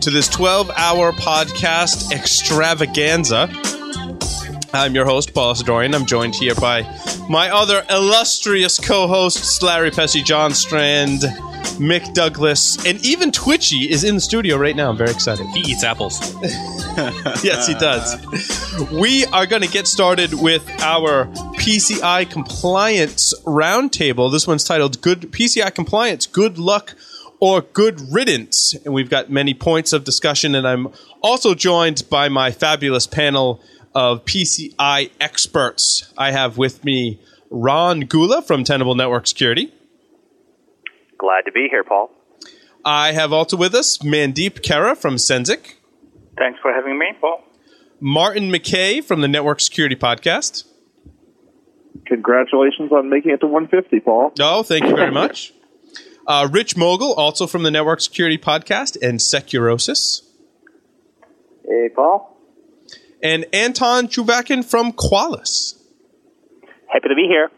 to this 12 hour podcast extravaganza. I'm your host, Paul Asadoorian. I'm joined here by my other illustrious co hosts, Larry Pesce, John Strand, Mick Douglas, and even Twitchy is in the studio right now. I'm very excited. He eats apples. yes, he does. We are going to get started with our PCI compliance roundtable. This one's titled "Good PCI Compliance: Good Luck or Good Riddance," and we've got many points of discussion. And I'm also joined by my fabulous panel of PCI experts. I have with me Ron Gula from Tenable Network Security. Glad to be here, Paul. I have also with us Mandeep Khera from Cenzic. Thanks for having me, Paul. Martin McKeay from the Network Security Podcast. Congratulations on making it to 150, Paul. Oh, thank you very much. Uh, Rich Mogull, also from the Network Security Podcast, and Securosis. Hey, Paul. And Anton Chuvakin from Qualys. Happy to be here.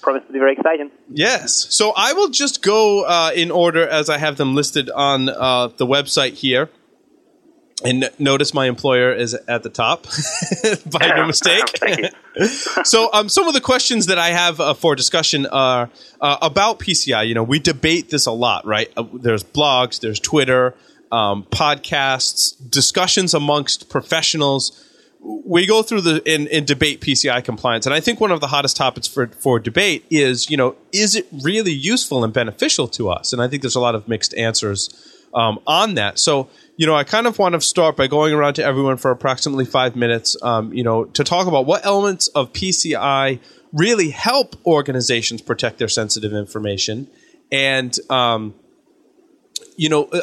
Promise to be very exciting. Yes. So I will just go uh, in order as I have them listed on uh, the website here. And notice my employer is at the top by no mistake. so, um, some of the questions that I have uh, for discussion are uh, about PCI. You know, we debate this a lot, right? Uh, there's blogs, there's Twitter, um, podcasts, discussions amongst professionals. We go through the in, in debate PCI compliance, and I think one of the hottest topics for for debate is, you know, is it really useful and beneficial to us? And I think there's a lot of mixed answers um, on that. So you know, I kind of want to start by going around to everyone for approximately five minutes, um, you know, to talk about what elements of PCI really help organizations protect their sensitive information and, um, you know, uh,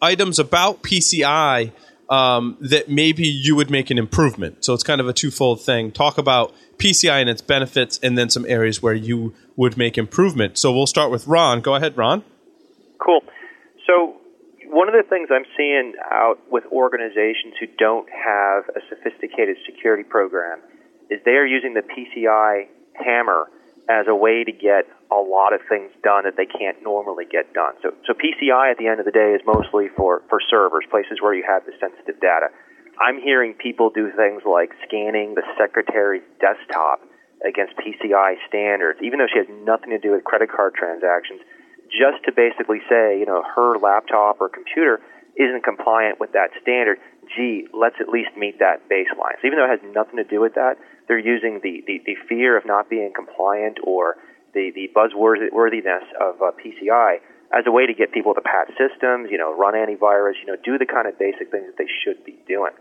items about PCI um, that maybe you would make an improvement. So it's kind of a twofold thing. Talk about PCI and its benefits, and then some areas where you would make improvement. So we'll start with Ron. Go ahead, Ron. Cool. So one of the things I'm seeing out with organizations who don't have a sophisticated security program is they are using the PCI hammer as a way to get a lot of things done that they can't normally get done. So, so PCI at the end of the day is mostly for, for servers, places where you have the sensitive data. I'm hearing people do things like scanning the secretary's desktop against PCI standards, even though she has nothing to do with credit card transactions just to basically say, you know, her laptop or computer isn't compliant with that standard. Gee, let's at least meet that baseline. So even though it has nothing to do with that, they're using the, the, the fear of not being compliant or the, the buzzworthiness of uh, PCI as a way to get people to patch systems, you know, run antivirus, you know, do the kind of basic things that they should be doing.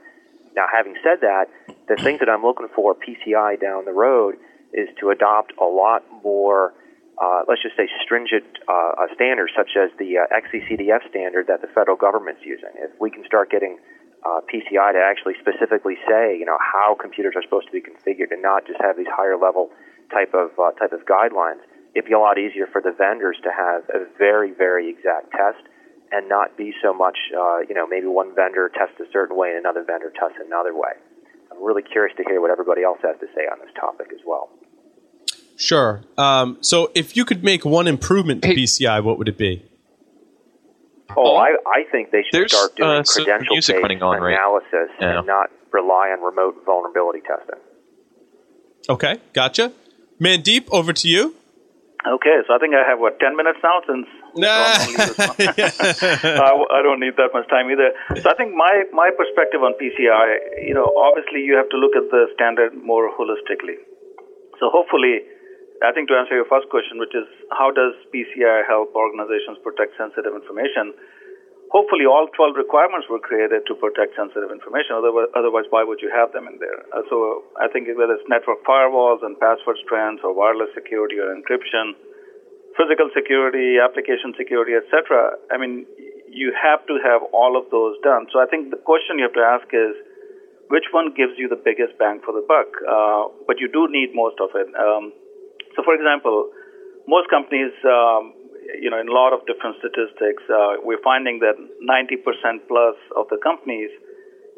Now, having said that, the things that I'm looking for PCI down the road is to adopt a lot more uh, let's just say stringent uh, uh standards such as the uh, XCCDF standard that the federal government's using. If we can start getting uh, PCI to actually specifically say, you know, how computers are supposed to be configured and not just have these higher level type of uh, type of guidelines, it'd be a lot easier for the vendors to have a very very exact test and not be so much, uh, you know, maybe one vendor tests a certain way and another vendor tests another way. I'm really curious to hear what everybody else has to say on this topic as well. Sure. Um, so if you could make one improvement to hey. PCI, what would it be? Oh, I, I think they should There's, start doing uh, credential-based on, analysis right? yeah. and not rely on remote vulnerability testing. Okay, gotcha. Mandeep, over to you. Okay, so I think I have what ten minutes now since nah. I, I don't need that much time either. So I think my my perspective on PCI, you know, obviously you have to look at the standard more holistically. So hopefully I think to answer your first question, which is how does PCI help organizations protect sensitive information? Hopefully, all 12 requirements were created to protect sensitive information. Otherwise, otherwise why would you have them in there? Uh, so, I think whether it's network firewalls and password strengths, or wireless security or encryption, physical security, application security, etc. I mean, you have to have all of those done. So, I think the question you have to ask is which one gives you the biggest bang for the buck? Uh, but you do need most of it. Um, so, for example, most companies, um, you know, in a lot of different statistics, uh, we're finding that 90% plus of the companies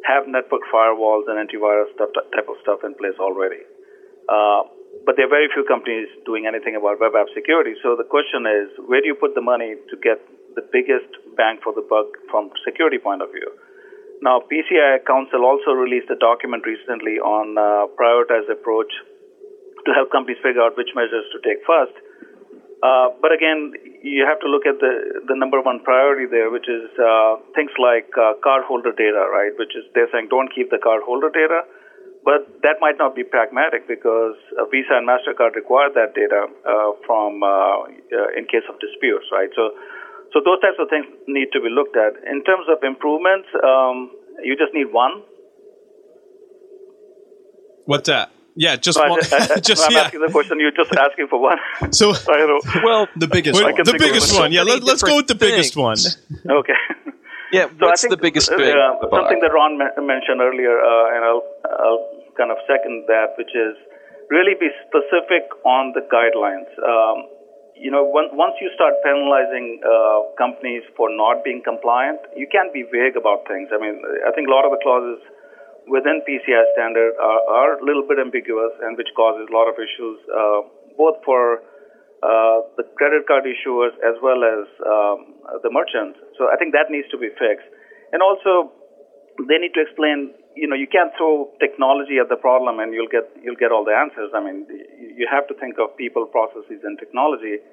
have network firewalls and antivirus stuff, type of stuff in place already. Uh, but there are very few companies doing anything about web app security. So the question is, where do you put the money to get the biggest bang for the buck from security point of view. Now, PCI Council also released a document recently on uh, prioritized approach to help companies figure out which measures to take first. Uh, but again, you have to look at the, the number one priority there, which is uh, things like uh, cardholder data, right? Which is they're saying don't keep the cardholder data, but that might not be pragmatic because Visa and Mastercard require that data uh, from uh, in case of disputes, right? So so those types of things need to be looked at. In terms of improvements, um, you just need one. What's that? Yeah, just one. I, I, just, I'm yeah. asking the question. You're just asking for one. So, well, the biggest one. The biggest one. Yeah, let, us go with the biggest one. okay. Yeah, so what's the biggest thing? Uh, something that Ron mentioned earlier, uh, and I'll, I'll kind of second that, which is really be specific on the guidelines. Um, you know, when, once you start penalizing uh, companies for not being compliant, you can't be vague about things. I mean, I think a lot of the clauses within PCI standard are, are a little bit ambiguous and which causes a lot of issues, uh, both for uh, the credit card issuers as well as um, the merchants. So I think that needs to be fixed. And also, they need to explain. You know, you can't throw technology at the problem and you'll get you'll get all the answers. I mean, you have to think of people, processes, and technology.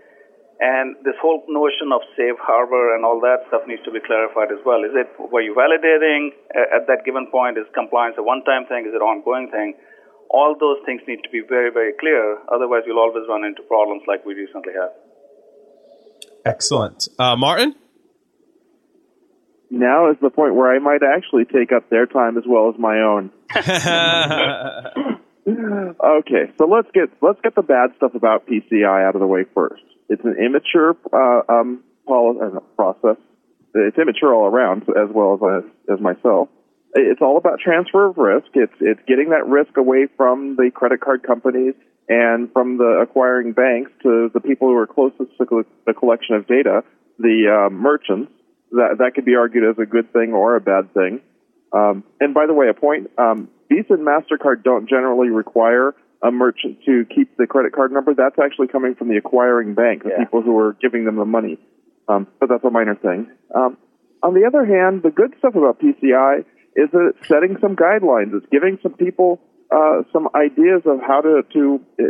And this whole notion of safe harbor and all that stuff needs to be clarified as well. Is it were you validating at that given point? Is compliance a one-time thing? Is it an ongoing thing? All those things need to be very, very clear. Otherwise, you'll always run into problems like we recently had. Excellent, uh, Martin. Now is the point where I might actually take up their time as well as my own. okay, so let's get let's get the bad stuff about PCI out of the way first. It's an immature uh, um, uh, process. It's immature all around, as well as as myself. It's all about transfer of risk. It's it's getting that risk away from the credit card companies and from the acquiring banks to the people who are closest to the collection of data, the uh, merchants. That that could be argued as a good thing or a bad thing. Um, and by the way, a point: um, Visa and Mastercard don't generally require a merchant to keep the credit card number. That's actually coming from the acquiring bank, the yeah. people who are giving them the money. Um, but that's a minor thing. Um, on the other hand, the good stuff about PCI is that it's setting some guidelines. It's giving some people uh, some ideas of how to to uh,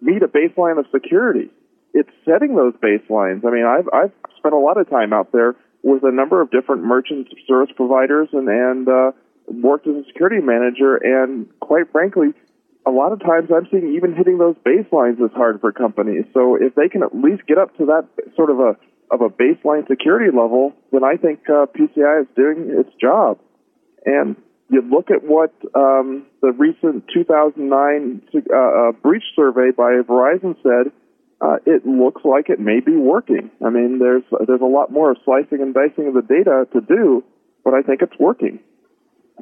meet a baseline of security. It's setting those baselines. I mean, I've I've spent a lot of time out there with a number of different merchant service providers and and uh, worked as a security manager, and quite frankly, a lot of times I'm seeing even hitting those baselines is hard for companies. So if they can at least get up to that sort of a of a baseline security level, then I think uh, PCI is doing its job. And you look at what um, the recent 2009 uh, uh, breach survey by Verizon said. Uh, it looks like it may be working. I mean, there's there's a lot more slicing and dicing of the data to do, but I think it's working.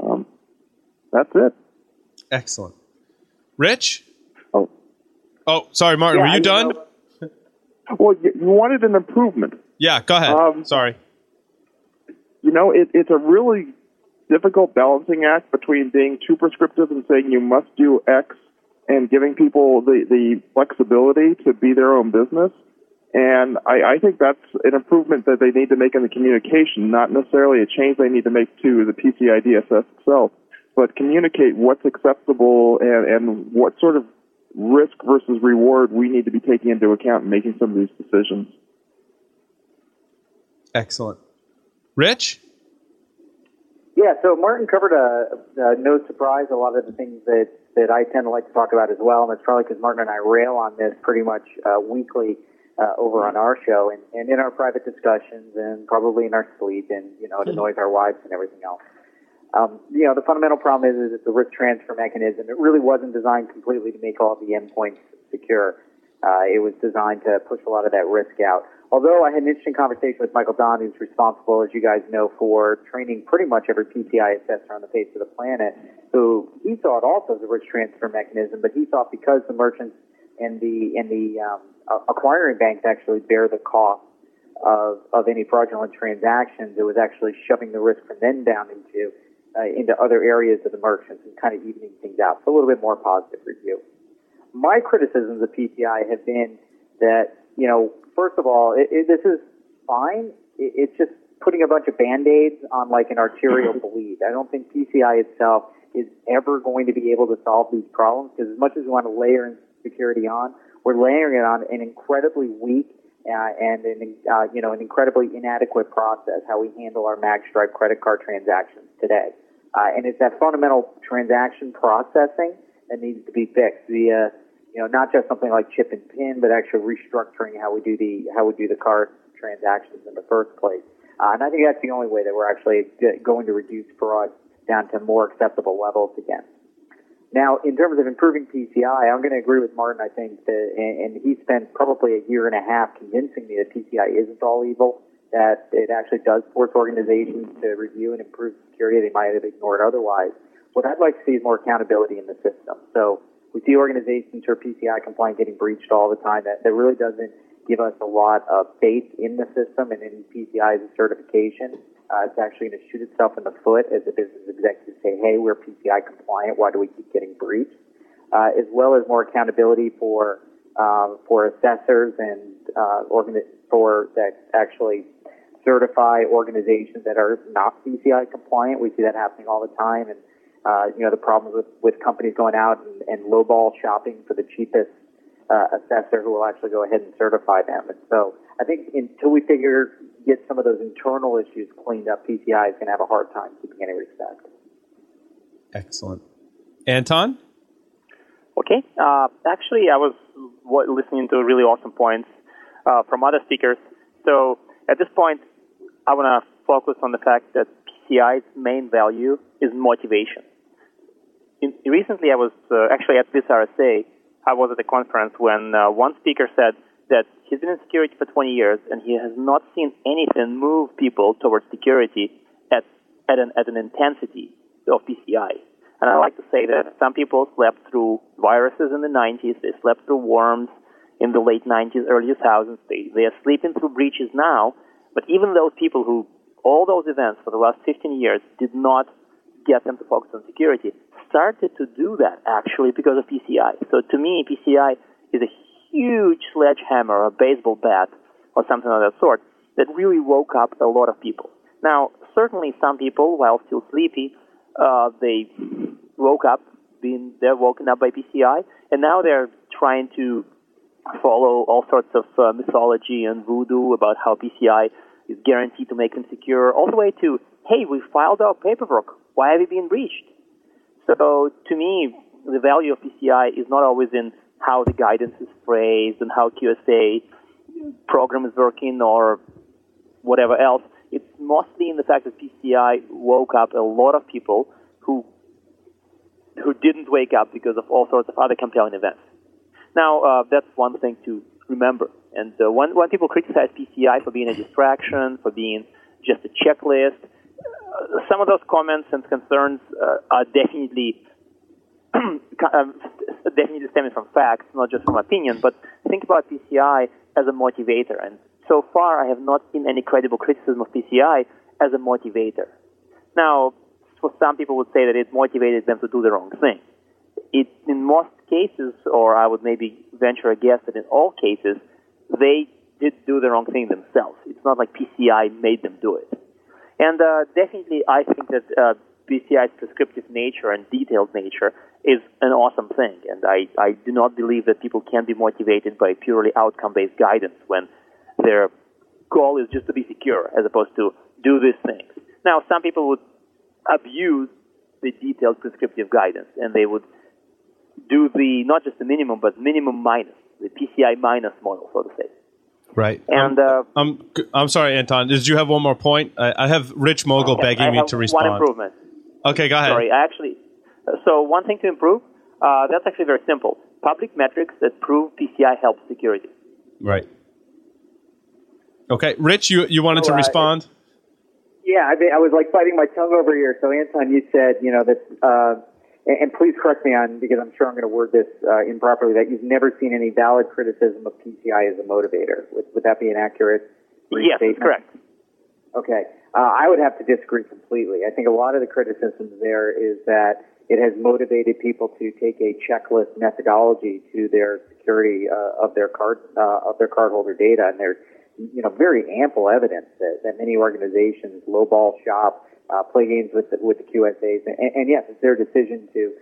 Um, that's it. Excellent. Rich? Oh. Oh, sorry, Martin. Yeah, were you done? Know, well, you wanted an improvement. Yeah, go ahead. Um, sorry. You know, it, it's a really difficult balancing act between being too prescriptive and saying you must do X and giving people the, the flexibility to be their own business. And I, I think that's an improvement that they need to make in the communication, not necessarily a change they need to make to the PCI DSS itself, but communicate what's acceptable and, and what sort of risk versus reward we need to be taking into account in making some of these decisions. Excellent. Rich? Yeah, so Martin covered a, a no surprise a lot of the things that, that I tend to like to talk about as well, and it's probably because Martin and I rail on this pretty much uh, weekly uh, over on our show and, and in our private discussions and probably in our sleep and, you know, it annoys our wives and everything else. Um, you know, the fundamental problem is, is it's a risk transfer mechanism. It really wasn't designed completely to make all the endpoints secure. Uh, it was designed to push a lot of that risk out. Although I had an interesting conversation with Michael Dahn, who's responsible, as you guys know, for training pretty much every PCI assessor on the face of the planet, who he it also as a risk transfer mechanism, but he thought because the merchants and the and the um, acquiring banks actually bear the cost of, of any fraudulent transactions. It was actually shoving the risk from them down into uh, into other areas of the merchants and kind of evening things out. So a little bit more positive review. My criticisms of PCI have been that you know first of all it, it, this is fine. It's just putting a bunch of band-aids on like an arterial bleed. I don't think PCI itself is ever going to be able to solve these problems because as much as we want to layer in security on, we're layering it on an incredibly weak uh, and an uh, you know an incredibly inadequate process how we handle our magstripe credit card transactions today. Uh, and it's that fundamental transaction processing that needs to be fixed via you know not just something like chip and pin, but actually restructuring how we do the how we do the card transactions in the first place. Uh, and I think that's the only way that we're actually going to reduce fraud down to more acceptable levels again. Now, in terms of improving PCI, I'm going to agree with Martin. I think that, and he spent probably a year and a half convincing me that PCI isn't all evil, that it actually does force organizations to review and improve security they might have ignored otherwise. What I'd like to see is more accountability in the system. So we see organizations who are PCI compliant getting breached all the time. That, that really doesn't give us a lot of faith in the system and in PCI a certification. Uh, it's actually going to shoot itself in the foot as a business executive say, hey, we're PCI compliant. Why do we keep getting breached? Uh, as well as more accountability for um, for assessors and uh, for that actually certify organizations that are not PCI compliant. We see that happening all the time, and uh, you know the problems with, with companies going out and, and lowball shopping for the cheapest uh, assessor who will actually go ahead and certify them. And so I think until we figure get some of those internal issues cleaned up, PCI is going to have a hard time keeping any respect. Excellent, Anton. Okay, uh, actually, I was listening to really awesome points uh, from other speakers. So at this point, I want to focus on the fact that PCI's main value is motivation. In, recently, I was uh, actually at this RSA I was at a conference when uh, one speaker said that he's been in security for 20 years and he has not seen anything move people towards security at, at, an, at an intensity of PCI. And I like to say that some people slept through viruses in the 90s, they slept through worms in the late 90s, early 2000s. They, they are sleeping through breaches now. But even those people who, all those events for the last 15 years did not get them to focus on security, started to do that actually because of PCI. So to me, PCI is a huge sledgehammer, a baseball bat, or something of that sort that really woke up a lot of people. Now, certainly some people, while still sleepy, uh, they woke up, being they're woken up by PCI, and now they're trying to follow all sorts of uh, mythology and voodoo about how PCI is guaranteed to make them secure, all the way to, hey, we filed our paperwork. Why have we been breached? So to me, the value of PCI is not always in how the guidance is phrased and how QSA program is working or whatever else. It's mostly in the fact that PCI woke up a lot of people who who didn't wake up because of all sorts of other compelling events. Now, uh, that's one thing to remember. And uh, when, when people criticize PCI for being a distraction, for being just a checklist, some of those comments and concerns uh, are definitely um, definitely stemming from facts, not just from opinion. But think about PCI as a motivator, and so far I have not seen any credible criticism of PCI as a motivator. Now, for some people would say that it motivated them to do the wrong thing. It, in most cases, or I would maybe venture a guess that in all cases, they did do the wrong thing themselves. It's not like PCI made them do it. And uh, definitely, I think that uh, PCI's prescriptive nature and detailed nature is an awesome thing. And I, I do not believe that people can be motivated by purely outcome-based guidance when their goal is just to be secure as opposed to do these things. Now, some people would abuse the detailed prescriptive guidance and they would do the, not just the minimum, but minimum minus, the PCI minus model, so to say. Right. And uh, I'm I'm sorry, Anton. Did you have one more point? I, I have Rich Mogull okay, begging me to respond. One improvement. Okay, go ahead. Sorry, I actually. So one thing to improve. Uh, that's actually very simple. Public metrics that prove PCI helps security. Right. Okay, Rich, you you wanted to respond? Yeah, I, mean, I was like fighting my tongue over here. So Anton, you said you know that uh, and, please correct me on because I'm sure I'm going to word this uh, improperly. That you've never seen any valid criticism of PCI as a motivator. Would, would that be an accurate? Yes, statement? correct. Okay, uh, I would have to disagree completely. I think a lot of the criticisms there is that it has motivated people to take a checklist methodology to their security uh, of their card uh, of their cardholder data, and they're you know, very ample evidence that, that many organizations lowball shop, uh, play games with the, with the QSAs, and, and yes, it's their decision to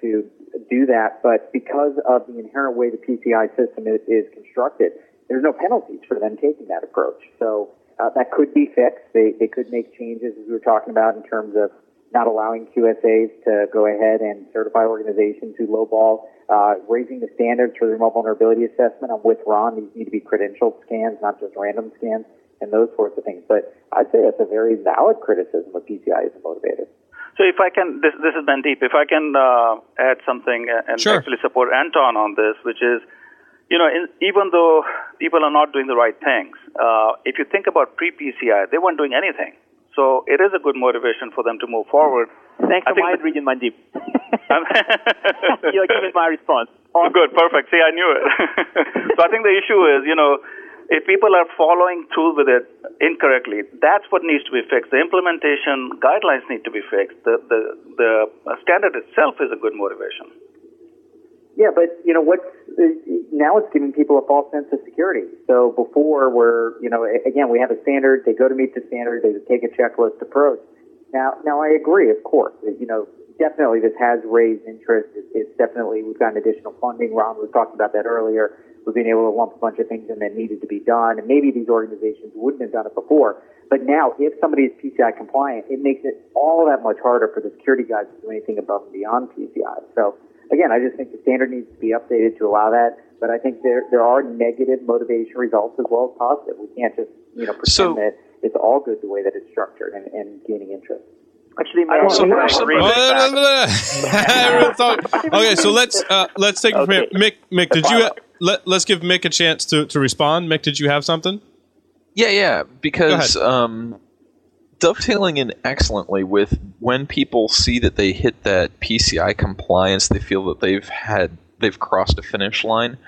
to do that. But because of the inherent way the PCI system is, is constructed, there's no penalties for them taking that approach. So uh, that could be fixed. They they could make changes as we were talking about in terms of not allowing QSAs to go ahead and certify organizations who lowball, uh, raising the standards for the remote vulnerability assessment. I'm with Ron. These need to be credentialed scans, not just random scans, and those sorts of things. But I'd say that's a very valid criticism of PCI as a motivator. So if I can, this, this is Mandeep. If I can uh, add something and sure. actually support Anton on this, which is, you know, in, even though people are not doing the right things, uh, if you think about pre-PCI, they weren't doing anything. So it is a good motivation for them to move forward. Thanks I for my reading, Mandeep. You're giving my response. Awesome. Good, perfect. See, I knew it. so I think the issue is, you know, if people are following through with it incorrectly, that's what needs to be fixed. The implementation guidelines need to be fixed. The the the standard itself is a good motivation. Yeah, but you know what's now it's giving people a false sense of security. So before, where you know, again, we have a standard. They go to meet the standard. They take a checklist approach. Now, now I agree. Of course, you know, definitely this has raised interest. It's definitely we've gotten additional funding. Ron was talking about that earlier. We've been able to lump a bunch of things in that needed to be done, and maybe these organizations wouldn't have done it before. But now, if somebody is PCI compliant, it makes it all that much harder for the security guys to do anything above and beyond PCI. So again, I just think the standard needs to be updated to allow that. But I think there there are negative motivation results as well as positive. We can't just you know pretend so, that it's all good the way that it's structured and, and gaining interest. Actually, I also okay, so let's uh, let's take okay. from here. Mick, Mick, did you let let's give Mick a chance to, to respond. Mick, did you have something? Yeah, yeah, because um, dovetailing in excellently with when people see that they hit that PCI compliance, they feel that they've had they've crossed a finish line.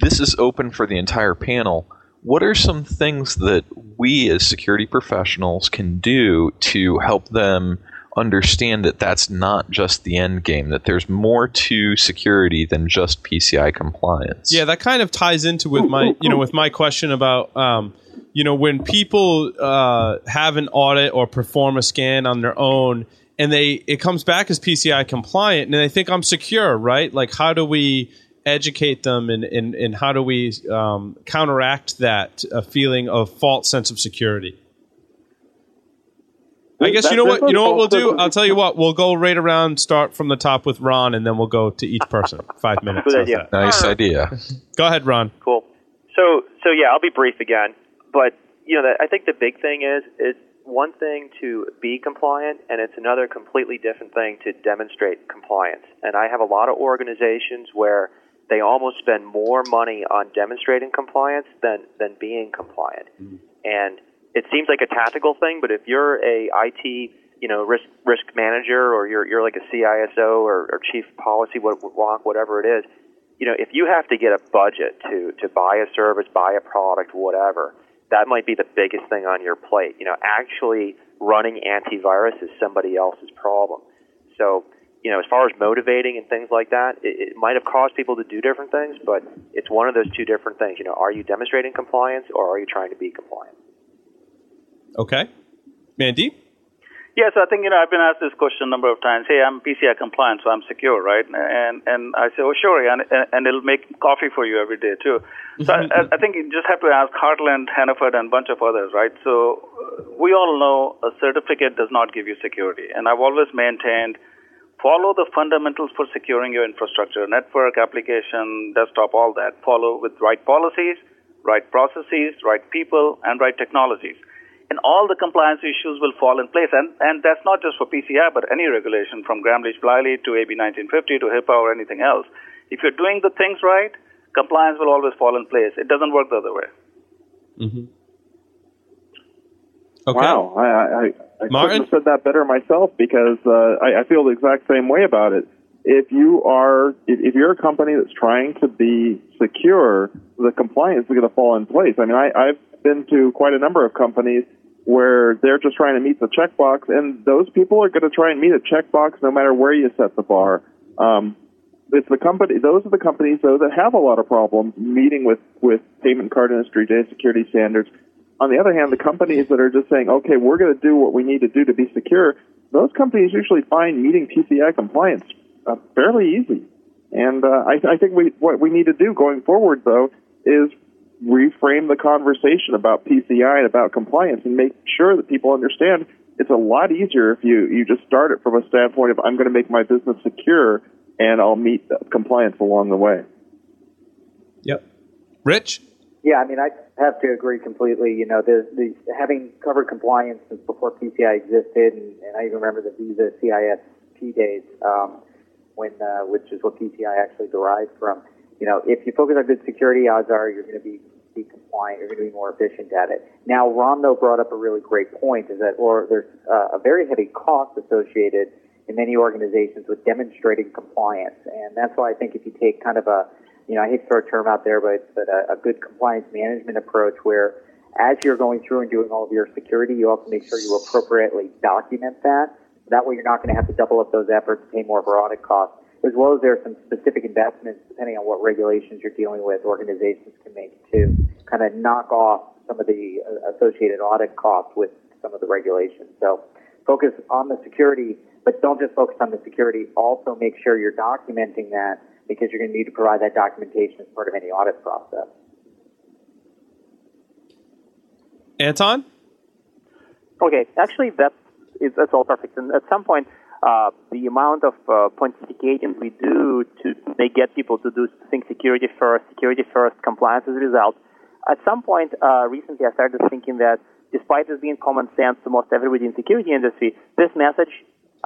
This is open for the entire panel. What are some things that we as security professionals can do to help them understand that that's not just the end game, that there's more to security than just PCI compliance? Yeah, that kind of ties into with my you know with my question about um, you know, when people uh, have an audit or perform a scan on their own, and they it comes back as PCI compliant, and they think I'm secure, right? Like, how do we educate them, and and, and how do we um, counteract that a feeling of false sense of security? I guess you know what you know what we'll do. I'll tell you what. We'll go right around, start from the top with Ron, and then we'll go to each person. Five minutes. Good idea. Nice idea. Go ahead, Ron. Cool. So so yeah, I'll be brief again but you know, I think the big thing is it's one thing to be compliant, and it's another completely different thing to demonstrate compliance. And I have a lot of organizations where they almost spend more money on demonstrating compliance than than being compliant. Mm-hmm. And it seems like a tactical thing, but if you're a IT you know risk risk manager or you're you're like a CISO or, or chief policy what whatever it is, you know if you have to get a budget to to buy a service, buy a product, whatever that might be the biggest thing on your plate. You know, actually running antivirus is somebody else's problem. So, you know, as far as motivating and things like that, it, it might have caused people to do different things, but it's one of those two different things. You know, are you demonstrating compliance or are you trying to be compliant? Okay. Mandy? Yes, I think you know I've been asked this question a number of times. Hey, I'm PCI compliant, so I'm secure, right? And and I say, oh, sure, and and it'll make coffee for you every day too. So I, I think you just have to ask Heartland, Hannaford, and a bunch of others, right? So uh, we all know a certificate does not give you security, and I've always maintained follow the fundamentals for securing your infrastructure, network, application, desktop, all that. Follow with right policies, right processes, right people, and right technologies and all the compliance issues will fall in place. And, and that's not just for PCI, but any regulation from Gramm-Leach-Bliley to AB 1950 to HIPAA or anything else. If you're doing the things right, compliance will always fall in place. It doesn't work the other way. Mm-hmm. Okay. Wow, I, I, I couldn't have said that better myself because uh, I, I feel the exact same way about it. If you are, if, if you're a company that's trying to be secure, the compliance is going to fall in place. I mean, I, I've been to quite a number of companies where they're just trying to meet the checkbox, and those people are going to try and meet a checkbox no matter where you set the bar. Um, it's the company. Those are the companies though that have a lot of problems meeting with with payment card industry data security standards. On the other hand, the companies that are just saying, okay, we're going to do what we need to do to be secure, those companies usually find meeting PCI compliance uh, fairly easy. And uh, I, I think we what we need to do going forward though is reframe the conversation about PCI and about compliance and make sure that people understand it's a lot easier if you, you just start it from a standpoint of I'm going to make my business secure and I'll meet compliance along the way. Yep. Rich? Yeah, I mean, I have to agree completely. You know, the, the having covered compliance since before PCI existed, and, and I even remember the Visa CISP days, um, when uh, which is what PCI actually derived from. You know, if you focus on good security, odds are you're going to be be compliant, you're going to be more efficient at it. Now, Ron though brought up a really great point: is that or there's uh, a very heavy cost associated in many organizations with demonstrating compliance. And that's why I think if you take kind of a, you know, I hate to throw a term out there, but, but a, a good compliance management approach where as you're going through and doing all of your security, you also make sure you appropriately document that. That way you're not going to have to double up those efforts and pay more for audit costs. As well as there are some specific investments, depending on what regulations you're dealing with, organizations can make to kind of knock off some of the uh, associated audit costs with some of the regulations. So focus on the security but don't just focus on the security. Also make sure you're documenting that because you're going to need to provide that documentation as part of any audit process. Anton? Okay, actually that's, that's all perfect. And at some point, uh, the amount of uh, pontificating we do to make get people to do think security first, security first, compliance as a result. At some point, uh, recently I started thinking that despite this being common sense to most everybody in the security industry, this message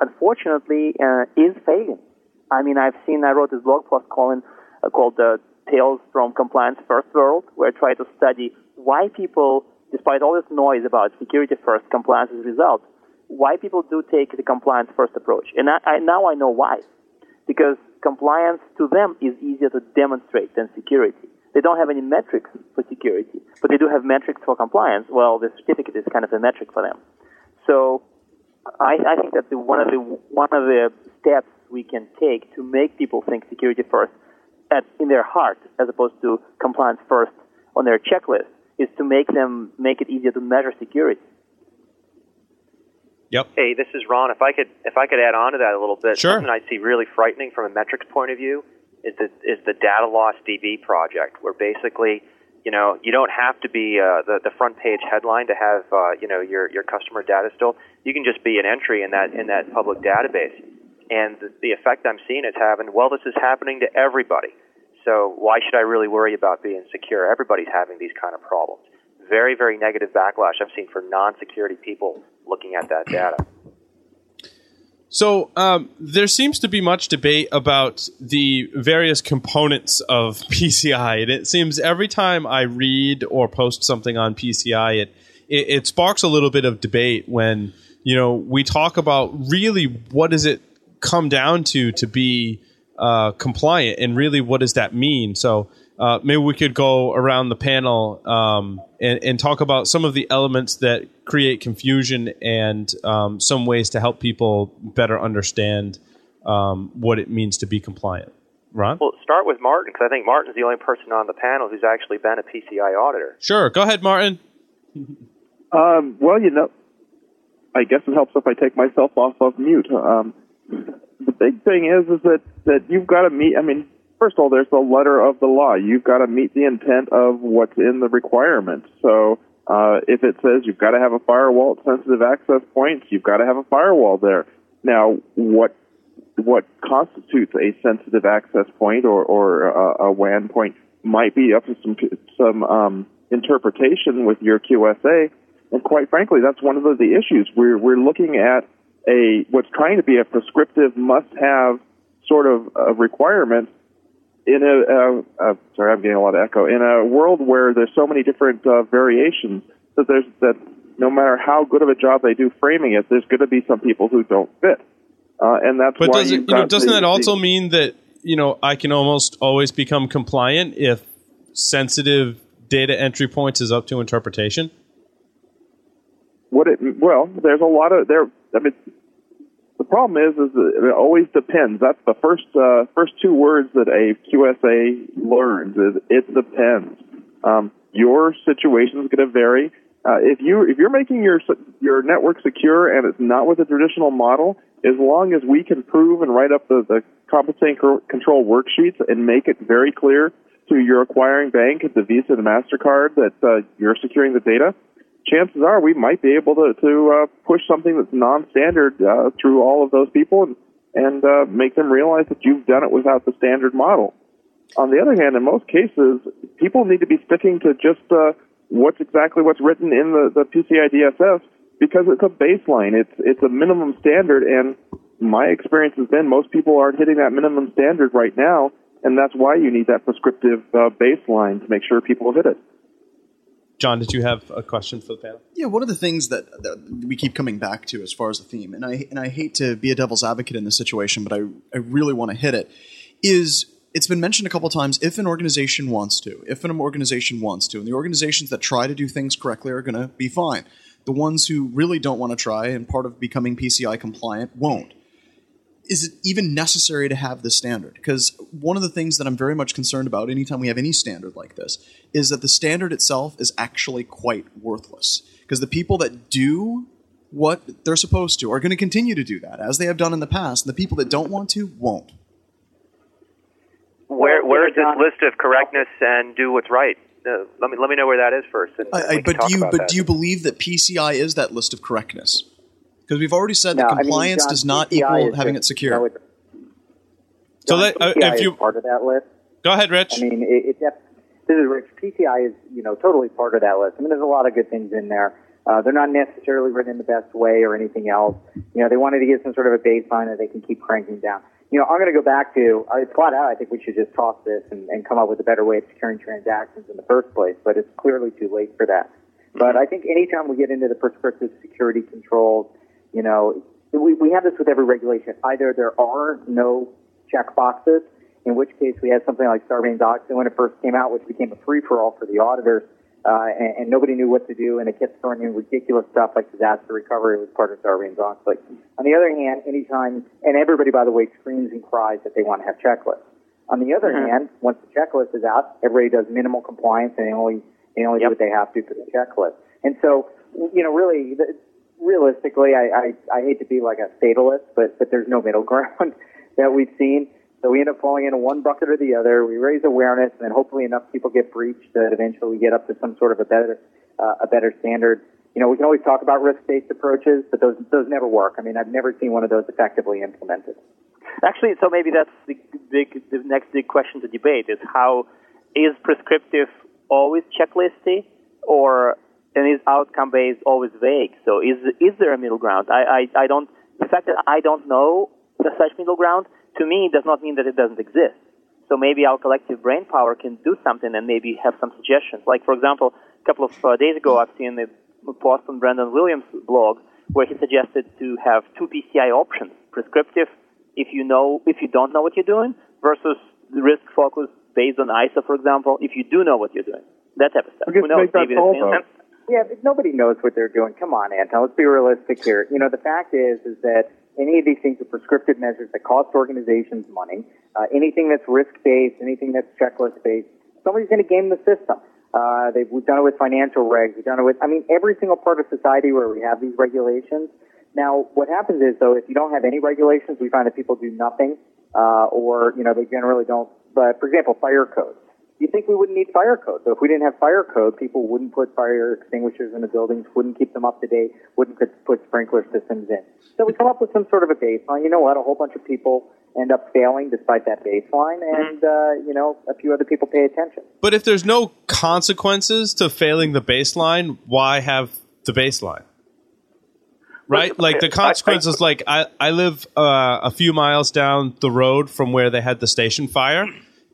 unfortunately, uh, is failing. I mean, I've seen, I wrote this blog post calling, uh, called the Tales from Compliance First World, where I try to study why people, despite all this noise about security first, compliance a result, why people do take the compliance first approach. And I, I, now I know why. Because compliance to them is easier to demonstrate than security. They don't have any metrics for security, but they do have metrics for compliance. Well, the certificate is kind of a metric for them. So I, I think that the, one of the one of the steps we can take to make people think security first at, in their heart, as opposed to compliance first on their checklist, is to make them make it easier to measure security. Yep. Hey, this is Ron. If I could if I could add on to that a little bit, sure. something I see really frightening from a metrics point of view is the is the data loss DB project, where basically you know, you don't have to be uh, the the front page headline to have uh, you know your your customer data still. You can just be an entry in that in that public database. And the, effect I'm seeing it's having, well, this is happening to everybody. So why should I really worry about being secure? Everybody's having these kind of problems. Very, very negative backlash I've seen for non-security people looking at that data. So um, there seems to be much debate about the various components of PCI, and it seems every time I read or post something on PCI, it, it, it sparks a little bit of debate when you know we talk about really what is it come down to to be uh, compliant, and really what does that mean? So uh, maybe we could go around the panel um, and, and, talk about some of the elements that create confusion and um, some ways to help people better understand um, what it means to be compliant. Ron? Well, start with Martin because I think Martin's the only person on the panel who's actually been a PCI auditor. Sure. Go ahead, Martin. Um, well, you know, I guess it helps if I take myself off of mute. Um, the big thing is, is that that you've got to meet. I mean, first of all, there's the letter of the law. You've got to meet the intent of what's in the requirement. So uh, if it says you've got to have a firewall at sensitive access points, you've got to have a firewall there. Now, what what constitutes a sensitive access point or, or a, a WAN point might be up to some some um, interpretation with your QSA. And quite frankly, that's one of the, the issues. We're we're looking at a what's trying to be a prescriptive must-have sort of uh, requirement in a, uh, uh, sorry, I'm getting a lot of echo. In a world where there's so many different uh, variations that there's that no matter how good of a job they do framing it, there's going to be some people who don't fit, uh, and that's but why. Does it, you know, doesn't the, that also the, mean that you know I can almost always become compliant if sensitive data entry points is up to interpretation? What it well, there's a lot of there. I mean, problem is, is it always depends. That's the first uh, first two words that a QSA learns is it depends. Um, your situation is going to vary. Uh, if you if you're making your your network secure and it's not with a traditional model, as long as we can prove and write up the, the compensating control worksheets and make it very clear to your acquiring bank, the Visa, the Mastercard, that uh, you're securing the data, chances are we might be able to, to uh, push something that's non-standard uh, through all of those people and, and uh, make them realize that you've done it without the standard model. On the other hand, in most cases, people need to be sticking to just uh, what's exactly what's written in the, the PCI DSS because it's a baseline. It's it's a minimum standard, and my experience has been most people aren't hitting that minimum standard right now, and that's why you need that prescriptive uh, baseline to make sure people hit it. John, did you have a question for the panel? Yeah, one of the things that, that, we keep coming back to as far as the theme, and I and I hate to be a devil's advocate in this situation, but I I really want to hit it, is it's been mentioned a couple times. If an organization wants to, if an organization wants to, and the organizations that try to do things correctly are going to be fine. The ones who really don't want to try and part of becoming PCI compliant won't is it even necessary to have this standard? Because one of the things that I'm very much concerned about anytime we have any standard like this is that the standard itself is actually quite worthless. Because the people that do what they're supposed to are going to continue to do that, as they have done in the past, and the people that don't want to won't. Where where is this list of correctness and do what's right? Uh, let me let me know where that is first. And, I, I, but do you but that. do you believe that PCI is that list of correctness? Because we've already said no, that compliance I mean, John, does not PCI equal having it secure. You know, so let, uh, if you part of that list. Go ahead, Rich. I mean, it, it, this is Rich. PCI is you know totally part of that list. I mean, there's a lot of good things in there. Uh, they're not necessarily written in the best way or anything else. You know, they wanted to get some sort of a baseline that they can keep cranking down. You know, I'm going to go back to I flat out. I think we should just toss this and, and come up with a better way of securing transactions in the first place. But it's clearly too late for that. But I think anytime we get into the prescriptive security controls, you know, we, we have this with every regulation. Either there are no check boxes, in which case we had something like Sarbanes-Oxley when it first came out, which became a free-for-all for the auditors, uh, and, and, nobody knew what to do, and it kept throwing in ridiculous stuff like disaster recovery was part of Sarbanes-Oxley. On the other hand, anytime, and everybody, by the way, screams and cries that they want to have checklists. On the other mm-hmm. hand, once the checklist is out, everybody does minimal compliance, and they only they only yep. do what they have to for the checklist. And so, you know, really, the, realistically, I, I, I hate to be like a fatalist, but, but there's no middle ground that we've seen. So we end up falling into one bucket or the other. We raise awareness, and then hopefully enough people get breached that eventually we get up to some sort of a better, uh, a better standard. You know, we can always talk about risk-based approaches, but those those never work. I mean, I've never seen one of those effectively implemented. Actually, so maybe that's the big, the next big question to debate is how is prescriptive always checklisty, or and his outcome based always vague? So is is there a middle ground? I, I, I don't the fact that I don't know the such middle ground to me does not mean that it doesn't exist. So maybe our collective brain power can do something and maybe have some suggestions. Like for example, a couple of uh, days ago, I've seen a post on Branden Williams' blog where he suggested to have two PCI options: prescriptive if you know if you don't know what you're doing, versus risk focus based on ISA, for example, if you do know what you're doing. That type of stuff. Who knows? Maybe yeah, but nobody knows what they're doing. Come on, Anton. Let's be realistic here. You know, the fact is, is that any of these things are prescriptive measures that cost organizations money. Uh, anything that's risk-based, anything that's checklist-based, somebody's going to game the system. Uh, they've, we've done it with financial regs. We've done it with, I mean, every single part of society where we have these regulations. Now, what happens is, though, if you don't have any regulations, we find that people do nothing, uh, or, you know, they generally don't. But, for example, fire codes you think we wouldn't need fire code. So if we didn't have fire code, people wouldn't put fire extinguishers in the buildings, wouldn't keep them up to date, wouldn't put sprinkler systems in. So we come up with some sort of a baseline. You know what? A whole bunch of people end up failing despite that baseline, mm-hmm. and uh, you know a few other people pay attention. But if there's no consequences to failing the baseline, why have the baseline? Right, like the consequences. Like I, I live uh, a few miles down the road from where they had the station fire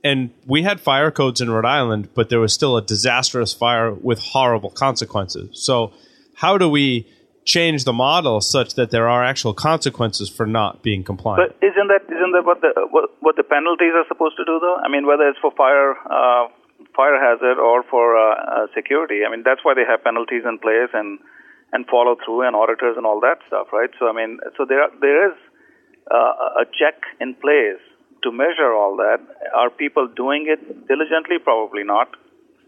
and we had fire codes in Rhode Island, but there was still a disastrous fire with horrible consequences. So, how do we change the model such that there are actual consequences for not being compliant? But isn't that isn't that what the what, what the penalties are supposed to do though? I mean, whether it's for fire uh, fire hazard or for uh, uh, security. I mean, that's why they have penalties in place and and follow through and auditors and all that stuff, right? So I mean, so there there is uh, a check in place to measure all that. Are people doing it diligently? Probably not.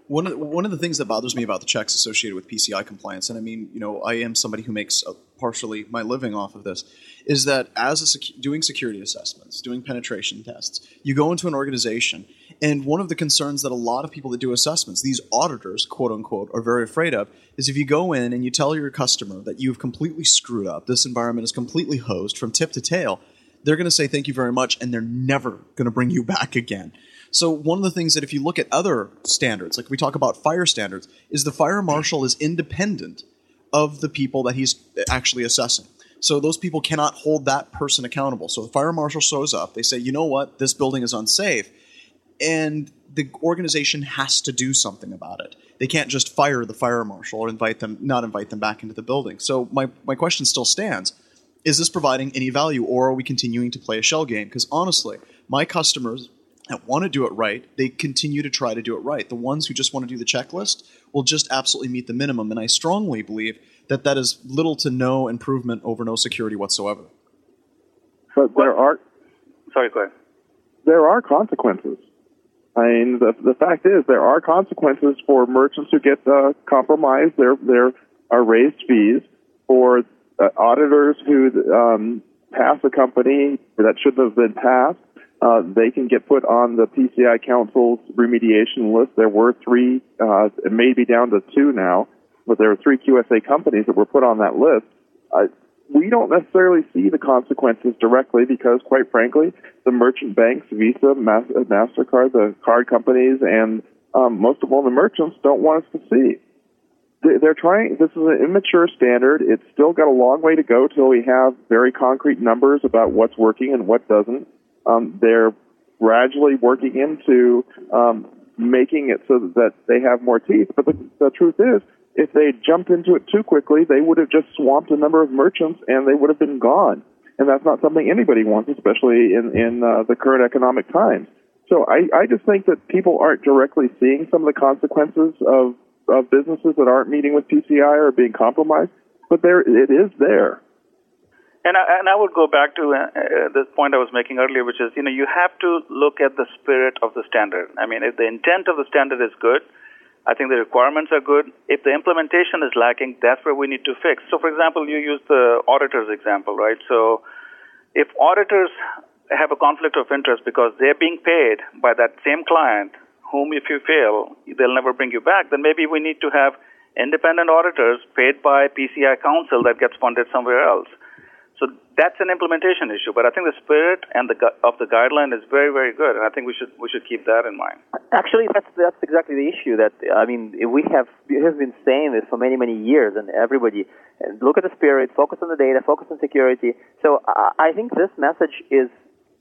One of, the, one of the things that bothers me about the checks associated with PCI compliance, and I mean, you know, I am somebody who makes partially my living off of this, is that as doing security assessments, doing penetration tests, you go into an organization, and one of the concerns that a lot of people that do assessments, these auditors, quote unquote, are very afraid of, is if you go in and you tell your customer that you've completely screwed up, this environment is completely hosed from tip to tail, they're going to say thank you very much, and they're never going to bring you back again. So one of the things that if you look at other standards, like we talk about fire standards, is the fire marshal is independent of the people that he's actually assessing. So those people cannot hold that person accountable. So the fire marshal shows up, they say, you know what, this building is unsafe, and the organization has to do something about it. They can't just fire the fire marshal or invite them, not invite them back into the building. So my, my question still stands. Is this providing any value or are we continuing to play a shell game? Because honestly, my customers that want to do it right, they continue to try to do it right. The ones who just want to do the checklist will just absolutely meet the minimum. And I strongly believe that that is little to no improvement over no security whatsoever. But there are. Sorry, go ahead. There are consequences. I mean, the, the fact is, there are consequences for merchants who get uh, compromised. There, there are raised fees for uh, auditors who um, pass a company that shouldn't have been passed uh, they can get put on the PCI Council's remediation list. There were three, uh, it may be down to two now, but there were three QSA companies that were put on that list. Uh, we don't necessarily see the consequences directly because, quite frankly, the merchant banks, Visa, MasterCard, the card companies, and um, most of all the merchants don't want us to see. They're trying, this is an immature standard. It's still got a long way to go till we have very concrete numbers about what's working and what doesn't um, they're gradually working into um, making it so that they have more teeth. But the, the truth is, if they jumped into it too quickly, they would have just swamped a number of merchants and they would have been gone. And that's not something anybody wants, especially in, in uh, the current economic times. So I, I just think that people aren't directly seeing some of the consequences of, of businesses that aren't meeting with PCI or being compromised, but there it is there. And I, and I would go back to uh, uh, this point I was making earlier, which is, you know, you have to look at the spirit of the standard. I mean, if the intent of the standard is good, I think the requirements are good. If the implementation is lacking, that's where we need to fix. So, for example, you use the auditors example, right? So, if auditors have a conflict of interest because they're being paid by that same client, whom if you fail, they'll never bring you back, then maybe we need to have independent auditors paid by PCI Council that gets funded somewhere else. So that's an implementation issue, but I think the spirit and the of the guideline is very, very good, and I think we should we should keep that in mind. Actually, that's that's exactly the issue. That I mean, we have we have been saying this for many many years, and everybody look at the spirit, focus on the data, focus on security. So I think this message is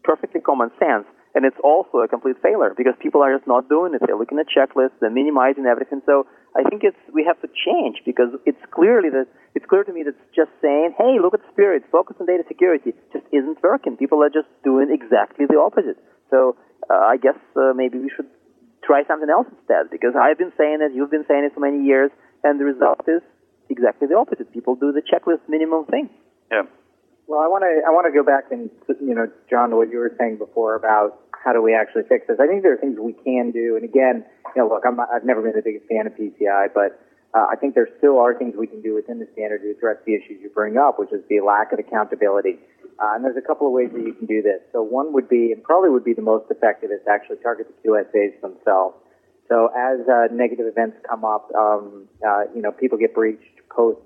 perfectly common sense. And it's also a complete failure because people are just not doing it. They're looking at checklists, they're minimizing everything. So I think it's we have to change because it's clearly that it's clear to me that just saying, "Hey, look at the spirit, focus on data security," just isn't working. People are just doing exactly the opposite. So uh, I guess uh, maybe we should try something else instead because I've been saying it, you've been saying it for many years, and the result is exactly the opposite. People do the checklist minimum thing. Yeah. Well, I want to I want to go back and you know, John, to what you were saying before about how do we actually fix this? I think there are things we can do. And again, you know, look, I'm, I've never been the biggest fan of PCI, but uh, I think there still are things we can do within the standard to address the issues you bring up, which is the lack of accountability. Uh, and there's a couple of ways that you can do this. So one would be, and probably would be the most effective, is to actually target the QSAs themselves. So as uh, negative events come up, um, uh, you know, people get breached post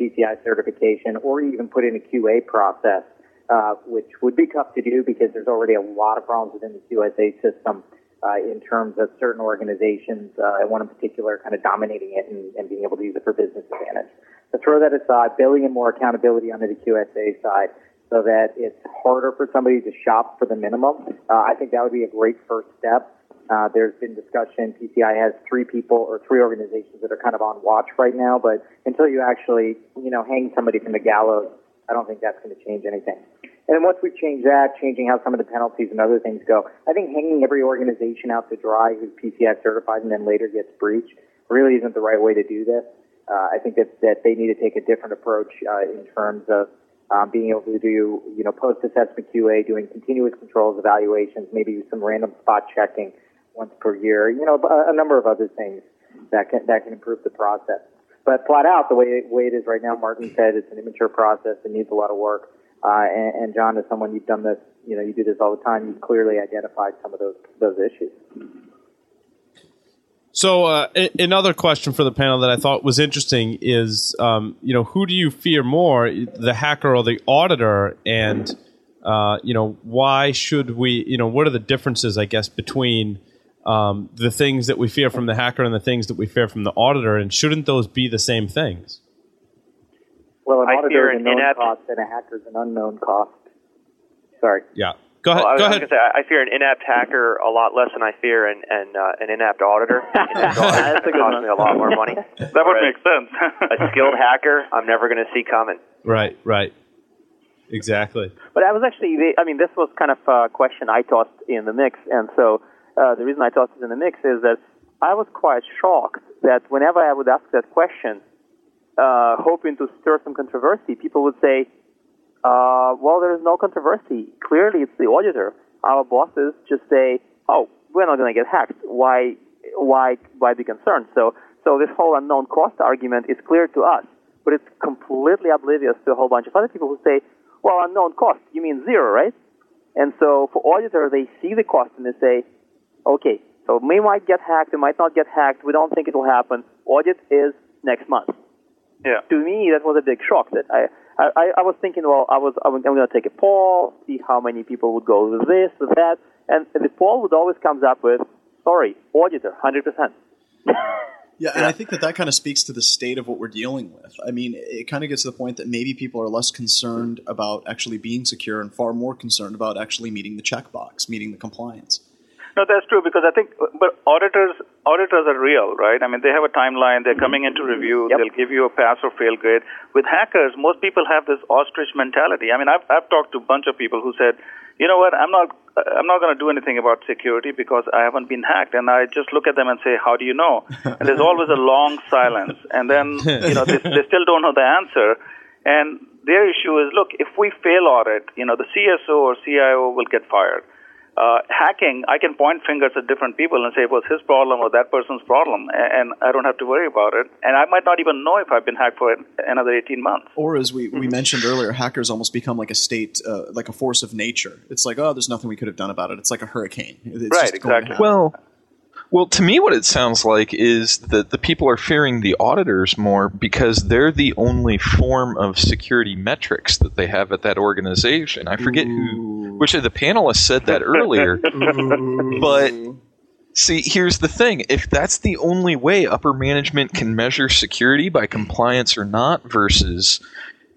PCI certification, or even put in a QA process uh, which would be tough to do because there's already a lot of problems within the QSA system uh, in terms of certain organizations, uh, one in particular, kind of dominating it and, and, being able to use it for business advantage. So throw that aside, building in more accountability under the QSA side so that it's harder for somebody to shop for the minimum. Uh, I think that would be a great first step. Uh, there's been discussion. PCI has three people or three organizations that are kind of on watch right now, but until you actually, you know, hang somebody from the gallows, I don't think that's going to change anything. And then once we change that, changing how some of the penalties and other things go, I think hanging every organization out to dry who's PCI certified and then later gets breached really isn't the right way to do this. Uh, I think that, that they need to take a different approach uh, in terms of um, being able to do, you know, post-assessment QA, doing continuous controls evaluations, maybe some random spot checking once per year, you know, a, a number of other things that can, that can improve the process. But flat out, the way, way it is right now, Martin said it's an immature process. It needs a lot of work. Uh, and, and John, as someone you've done this, you know, you do this all the time. You've clearly identified some of those those issues. So, uh, another question for the panel that I thought was interesting is, um, you know, who do you fear more, the hacker or the auditor? And, uh, you know, why should we, you know, what are the differences, I guess, between um, the things that we fear from the hacker and the things that we fear from the auditor? And shouldn't those be the same things? Well, an auditor is a known cost and a hacker is an unknown cost. Sorry. Yeah. Go ahead. Well, I Go ahead. Say, I fear an inept hacker a lot less than I fear an an, uh, an inept auditor. That's a good cost one. me a lot more money. That would make sense. a skilled hacker, I'm never going to see coming. Right. Right. Exactly. But I was actually, I mean, this was kind of a question I tossed in the mix, and so uh, the reason I tossed it in the mix is that I was quite shocked that whenever I would ask that question, uh, hoping to stir some controversy, people would say, uh, well, there is no controversy. Clearly, it's the auditor. Our bosses just say, "Oh, we're not going to get hacked. Why, why, why be concerned?" So, so this whole unknown cost argument is clear to us, but it's completely oblivious to a whole bunch of other people who say, "Well, unknown cost, you mean zero, right?" And so, for auditor, they see the cost and they say, "Okay, so we might get hacked, we might not get hacked. We don't think it will happen. Audit is next month." Yeah. To me, that was a big shock. That I, I, I was thinking, well, I was, I'm going to take a poll, see how many people would go with this, with that, and the poll would always comes up with, sorry, auditor, hundred percent. Yeah, and I think that that kind of speaks to the state of what we're dealing with. I mean, it kind of gets to the point that maybe people are less concerned about actually being secure and far more concerned about actually meeting the checkbox, meeting the compliance. No, that's true because I think, but auditors auditors are real, right? I mean, they have a timeline. They're coming in to mm-hmm. review. Yep. They'll give you a pass or fail grade. With hackers, most people have this ostrich mentality. I mean, I've I've talked to a bunch of people who said, you know what, I'm not I'm not going to do anything about security because I haven't been hacked. And I just look at them and say, how do you know? And there's always a long silence, and then you know they, they still don't know the answer. And their issue is, look, if we fail audit, you know, the CSO or CIO will get fired uh, hacking, I can point fingers at different people and say it was his problem or that person's problem, and I don't have to worry about it. And I might not even know if I've been hacked for another 18 months. Or as we, we mentioned earlier, hackers almost become like a state, uh, like a force of nature. It's like, oh, there's nothing we could have done about it. It's like a hurricane. It's right, just exactly. Well, well, to me, what it sounds like is that the people are fearing the auditors more because they're the only form of security metrics that they have at that organization. I forget who, which of the panelists said that earlier, but see, here's the thing: if that's the only way upper management can measure security by compliance or not, versus,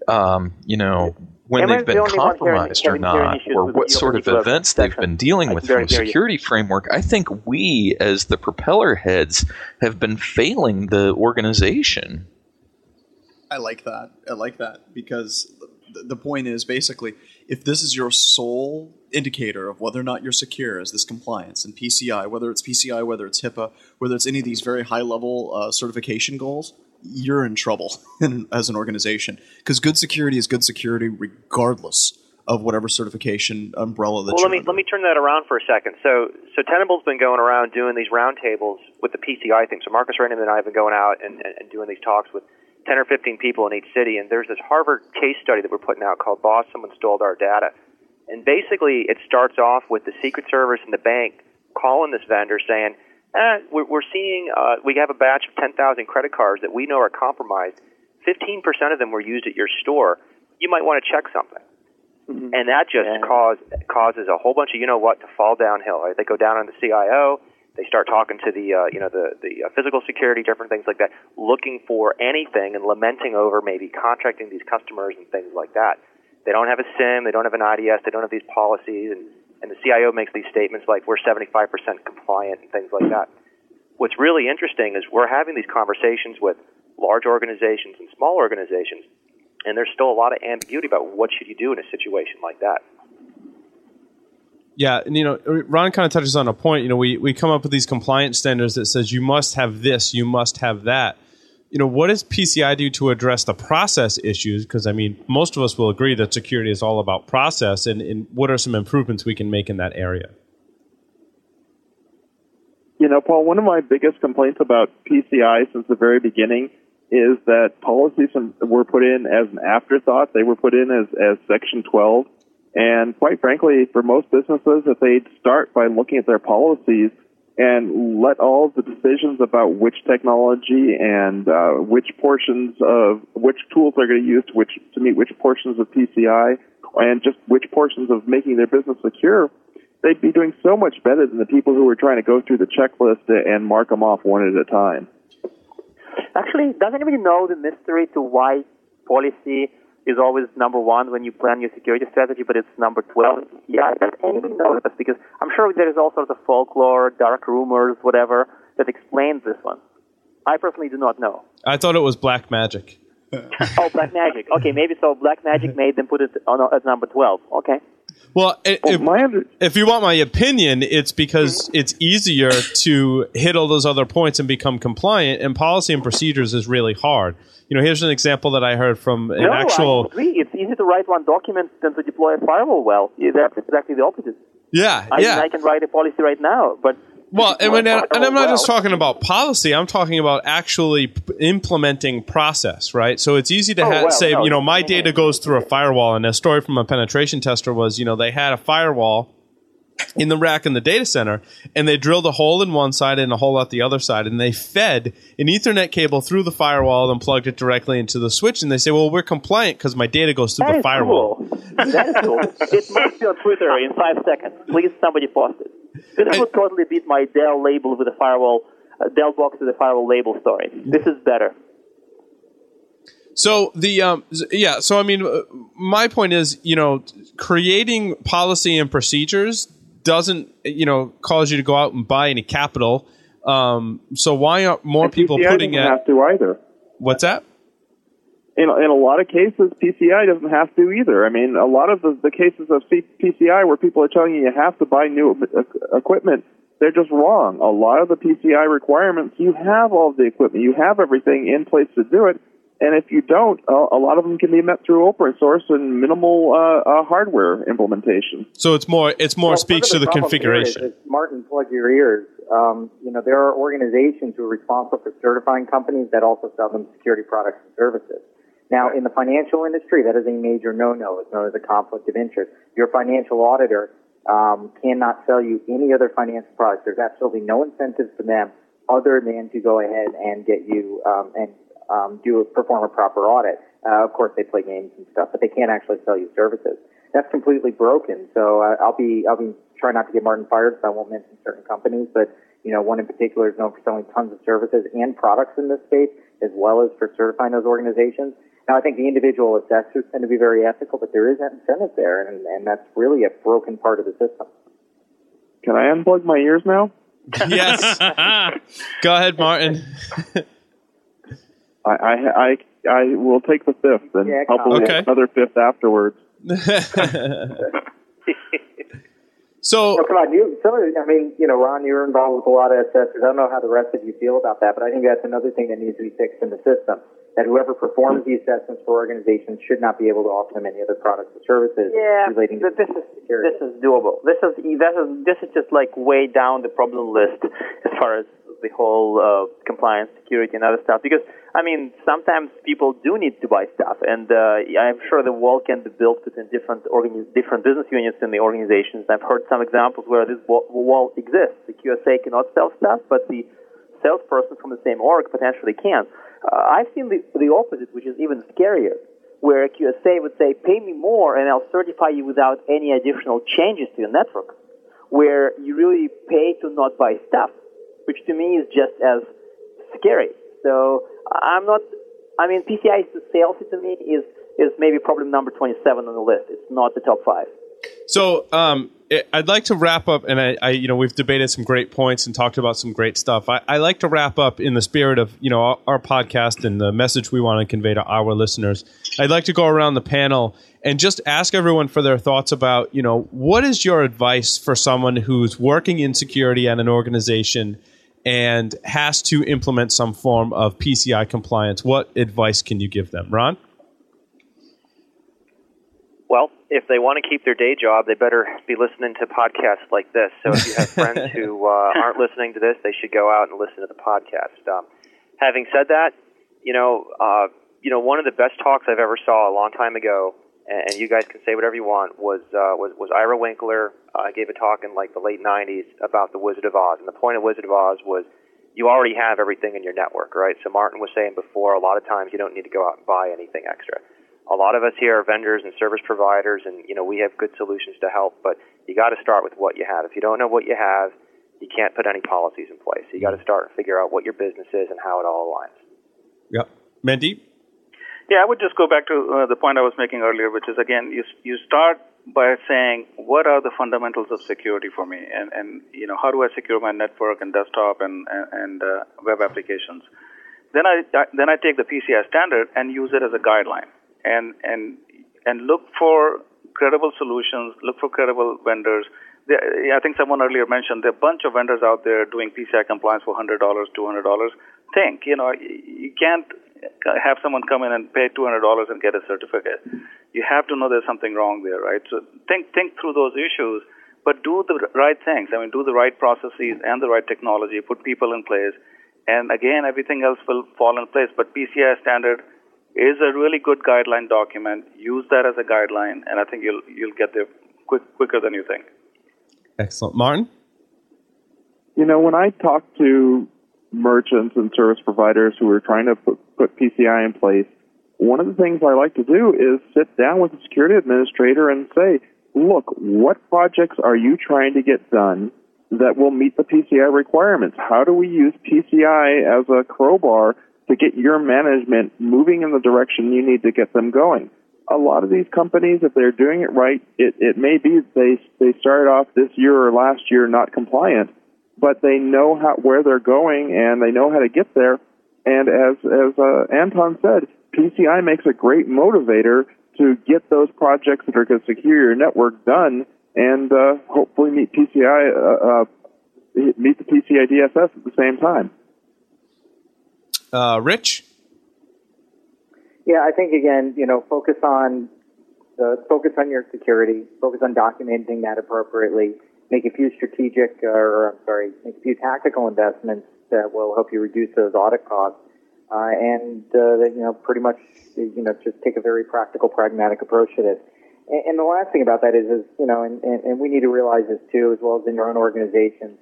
um, you know. When Am they've been only one hearing- compromised or not, or what sort of particular events they've been dealing with can from a hear you. security framework, I think we, as the propeller heads, have been failing the organization. I like that. I like that because the, the point is basically if this is your sole indicator of whether or not you're secure is this compliance and PCI, whether it's PCI, whether it's HIPAA, whether it's any of these very high level uh, certification goals, you're in trouble as an organization because good security is good security regardless of whatever certification umbrella that Well, let me under. let me turn that around for a second. So, so Tenable's been going around doing these roundtables with the PCI thing. So Marcus Ranum and I have been going out and, and, and doing these talks with ten or fifteen people in each city. And there's this Harvard case study that we're putting out called "Boss, Someone Stole Our Data." And basically, it starts off with the Secret Service and the bank calling this vendor saying, eh, we're, we're seeing uh, we have a batch of 10,000 credit cards that we know are compromised. 15% of them were used at your store. You might want to check something and that just Yeah. cause, causes a whole bunch of you know what to fall downhill. Right? They go down on the CIO. They start talking to the uh, you know the the uh, physical security, different things like that, looking for anything and lamenting over maybe contracting these customers and things like that. They don't have a SIEM, they don't have an IDS, they don't have these policies, and and the CIO makes these statements like we're 75% compliant and things like that. What's really interesting is we're having these conversations with large organizations and small organizations, and there's still a lot of ambiguity about what should you do in a situation like that. Yeah, and you know, Ron kind of touches on a point. You know, we we come up with these compliance standards that says you must have this, you must have that. You know, what does PCI do to address the process issues? Because I mean, most of us will agree that security is all about process, and, and what are some improvements we can make in that area? You know, Paul, one of my biggest complaints about PCI since the very beginning is that policies were put in as an afterthought. They were put in as, as Section 12. And quite frankly, for most businesses, if they'd start by looking at their policies and let all the decisions about which technology and uh, which portions of which tools they're going to use to, which, to meet which portions of PCI and just which portions of making their business secure, they'd be doing so much better than the people who are trying to go through the checklist and mark them off one at a time. Actually, does anybody know the mystery to why policy is always number one when you plan your security strategy, but it's number 12. Yeah, does anybody know this? Because I'm sure there is all sorts of folklore, dark rumors, whatever, that explains this one. I personally do not know. I thought it was black magic. oh, black magic. Okay, maybe so. Black magic made them put it on at number 12. Okay. Well, if, under- if, you want my opinion, it's because mm-hmm. it's easier to hit all those other points and become compliant, and policy and procedures is really hard you know, here's an example that I heard from an no, actual. I agree. It's easy to write one document than to deploy a firewall well. That's exactly the opposite. Yeah, I, yeah. I can write a policy right now, but well, and, when, and I'm not just talking about policy. I'm talking about actually p- implementing process, right? So it's easy to oh, ha- well, say, no, you know, my data goes through a firewall. And a story from a penetration tester was, you know, they had a firewall in the rack in the data center and they drilled a hole in one side and a hole out the other side and they fed an ethernet cable through the firewall and plugged it directly into the switch and they say well we're compliant because my data goes through that the firewall cool. that is cool it must be on twitter in five seconds please somebody post it this would totally beat my dell label with a firewall uh, dell box with a firewall label story this is better so the um, yeah, so I mean, uh, my point is, you know, creating policy and procedures doesn't you know cause you to go out and buy any capital. Um, so why aren't more and people PCI putting it? Have to either. What's that? In, in a lot of cases, PCI doesn't have to either. I mean, a lot of the, the cases of C- PCI where people are telling you you have to buy new equipment, they're just wrong. A lot of the PCI requirements, you have all of the equipment, you have everything in place to do it. And if you don't, a lot of them can be met through open source and minimal uh, uh, hardware implementation. So it's more it's more well, speaks to the, the configuration. Is, is Martin, plug your ears. Um, you know, there are organizations who are responsible for certifying companies that also sell them security products and services. Now, in the financial industry, that is a major no-no. It's known as a conflict of interest. Your financial auditor um, cannot sell you any other financial products. There's absolutely no incentive for them other than to go ahead and get you um, and um, do a, perform a proper audit. Uh, of course, they play games and stuff, but they can't actually sell you services. That's completely broken. So uh, I'll be I'll be trying not to get Martin fired, so I won't mention certain companies. But you know, one in particular is known for selling tons of services and products in this space, as well as for certifying those organizations. Now, I think the individual assessors tend to be very ethical, but there is that incentive there, and, and that's really a broken part of the system. Can I unplug my ears now? yes. Go ahead, Martin. I, I, I, I will take the fifth and yeah, hopefully okay. another fifth afterwards. so, oh, come on, you. Some of, I mean, you know, Ron, you're involved with a lot of assessors. I don't know how the rest of you feel about that, but I think that's another thing that needs to be fixed in the system. That whoever performs the assessments for organizations should not be able to offer them any other products or services yeah, relating to this is security. This is doable. This is this is this is just like way down the problem list as far as the whole uh, compliance, security, and other stuff. Because I mean, sometimes people do need to buy stuff, and uh, I'm sure the wall can be built between different organi- different business units in the organizations. I've heard some examples where this wall exists. The QSA cannot sell stuff, but the salesperson from the same org potentially can. Uh, I've seen the, the opposite, which is even scarier, where a QSA would say, "Pay me more, and I'll certify you without any additional changes to your network." Where you really pay to not buy stuff which to me is just as scary. So I'm not. I mean, PCI salesy to me is is maybe problem number 27 on the list. It's not the top five. So um, I'd like to wrap up, and I, I, you know, we've debated some great points and talked about some great stuff. I, I like to wrap up in the spirit of you know our, our, podcast and the message we want to convey to our listeners. I'd like to go around the panel and just ask everyone for their thoughts about you know what is your advice for someone who's working in security at an organization and has to implement some form of PCI compliance, what advice can you give them, Ron? Well, if they want to keep their day job, they better be listening to podcasts like this. So if you have friends who uh, aren't listening to this, they should go out and listen to the podcast. Um, having said that, you know, uh, you know, one of the best talks I've ever saw a long time ago, and, you guys can say whatever you want, was uh, was, was Ira Winkler uh, gave a talk in like the late '90s about the Wizard of Oz, and the point of Wizard of Oz was you already have everything in your network, right? So Martin was saying before, a lot of times you don't need to go out and buy anything extra. A lot of us here are vendors and service providers, and you know we have good solutions to help, but you got to start with what you have. If you don't know what you have, you can't put any policies in place. So you got to start and figure out what your business is and how it all aligns. Yep, Mandeep. Yeah, I would just go back to uh, the point I was making earlier, which is again, you you start by saying what are the fundamentals of security for me, and and you know how do I secure my network and desktop and and, and uh, web applications. Then I, I then I take the PCI standard and use it as a guideline, and and and look for credible solutions, look for credible vendors. I think someone earlier mentioned there are a bunch of vendors out there doing PCI compliance for $100, $200. Think, you know, you can't have someone come in and pay two hundred dollars and get a certificate. You have to know there's something wrong there, right? So think think through those issues, but do the right things. I mean, do the right processes and the right technology. Put people in place, and again, everything else will fall in place. But PCI standard is a really good guideline document. Use that as a guideline, and I think you'll you'll get there quick, quicker than you think. Excellent, Martin. You know, when I talk to merchants and service providers who are trying to put, put PCI in place, one of the things I like to do is sit down with the security administrator and say, look, what projects are you trying to get done that will meet the PCI requirements? How do we use PCI as a crowbar to get your management moving in the direction you need to get them going? A lot of these companies, if they're doing it right, it, it may be they, they started off this year or last year not compliant but they know how where they're going and they know how to get there. And as as uh, Anton said, PCI makes a great motivator to get those projects that are going to secure your network done and uh, hopefully meet PCI uh, uh, meet the PCI DSS at the same time. Uh, Rich. Yeah, I think again, you know, focus on the focus on your security, focus on documenting that appropriately make a few strategic, or I'm sorry, make a few tactical investments that will help you reduce those audit costs, uh, and uh, you know, pretty much, you know, just take a very practical, pragmatic approach to this. And, and the last thing about that is, is you know, and, and, and we need to realize this too, as well as in your own organizations.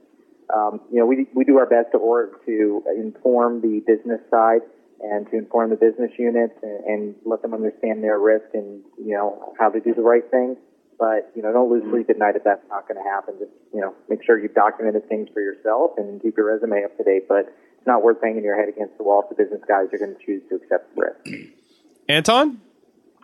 Um, you know, we we do our best to or to inform the business side and to inform the business units and, and let them understand their risk and you know how to do the right thing. But, you know, don't lose sleep at night if that's not going to happen. Just, you know, make sure you've documented things for yourself and keep your resume up to date. But it's not worth banging your head against the wall if the business guys are going to choose to accept the risk. Anton?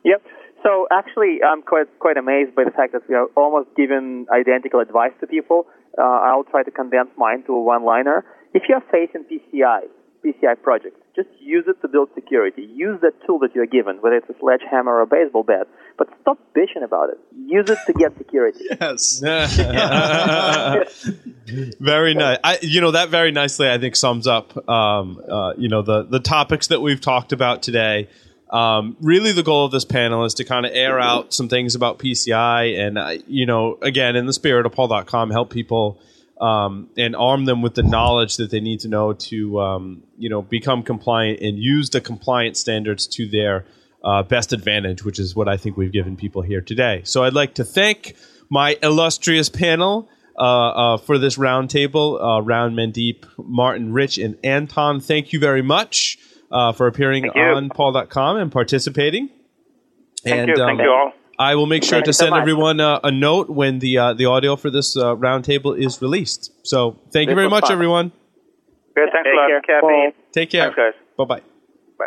Yep. So actually, I'm quite quite amazed by the fact that we are almost given identical advice to people. Uh, I'll try to condense mine to a one-liner. If you're facing PCI, PCI projects, just use it to build security. Use that tool that you're given, whether it's a sledgehammer or a baseball bat. But stop bitching about it. Use it to get security. yes. very nice. I, you know that very nicely. I think sums up, um, uh, you know, the the topics that we've talked about today. Um, really, the goal of this panel is to kind of air out some things about PCI, and uh, you know, again, in the spirit of PaulDotCom, help people um, and arm them with the knowledge that they need to know to um, you know become compliant and use the compliance standards to their uh, best advantage, which is what I think we've given people here today. So I'd like to thank my illustrious panel. Uh, uh, for this roundtable, uh, Ron Mandeep, Martin, Rich, and Anton. Thank you very much uh, for appearing on PaulDotCom and participating. Thank and, you. Um, Thank you all. I will make sure to send so everyone uh, a note when the uh, the audio for this uh, roundtable is released. So thank this you very much, fun. everyone. Good, thanks Take a lot. Care. Caffeine. Take care. Thanks, guys. Bye bye. Bye.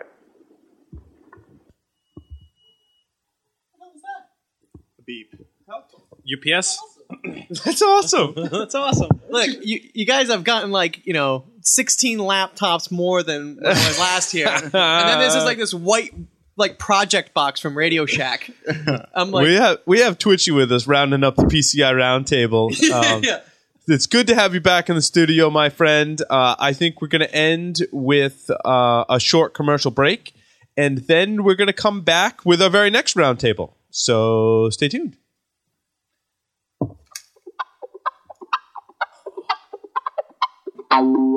Beep. UPS. That's awesome. That's awesome. Look, you, you guys have gotten like you know 16 laptops more than last year, and then this is like this white like project box from Radio Shack. I'm like, we have we have Twitchy with us rounding up the PCI roundtable. Um, yeah. it's good to have you back in the studio, my friend. Uh, I think we're going to end with uh, a short commercial break, and then we're going to come back with our very next roundtable. So stay tuned. I'm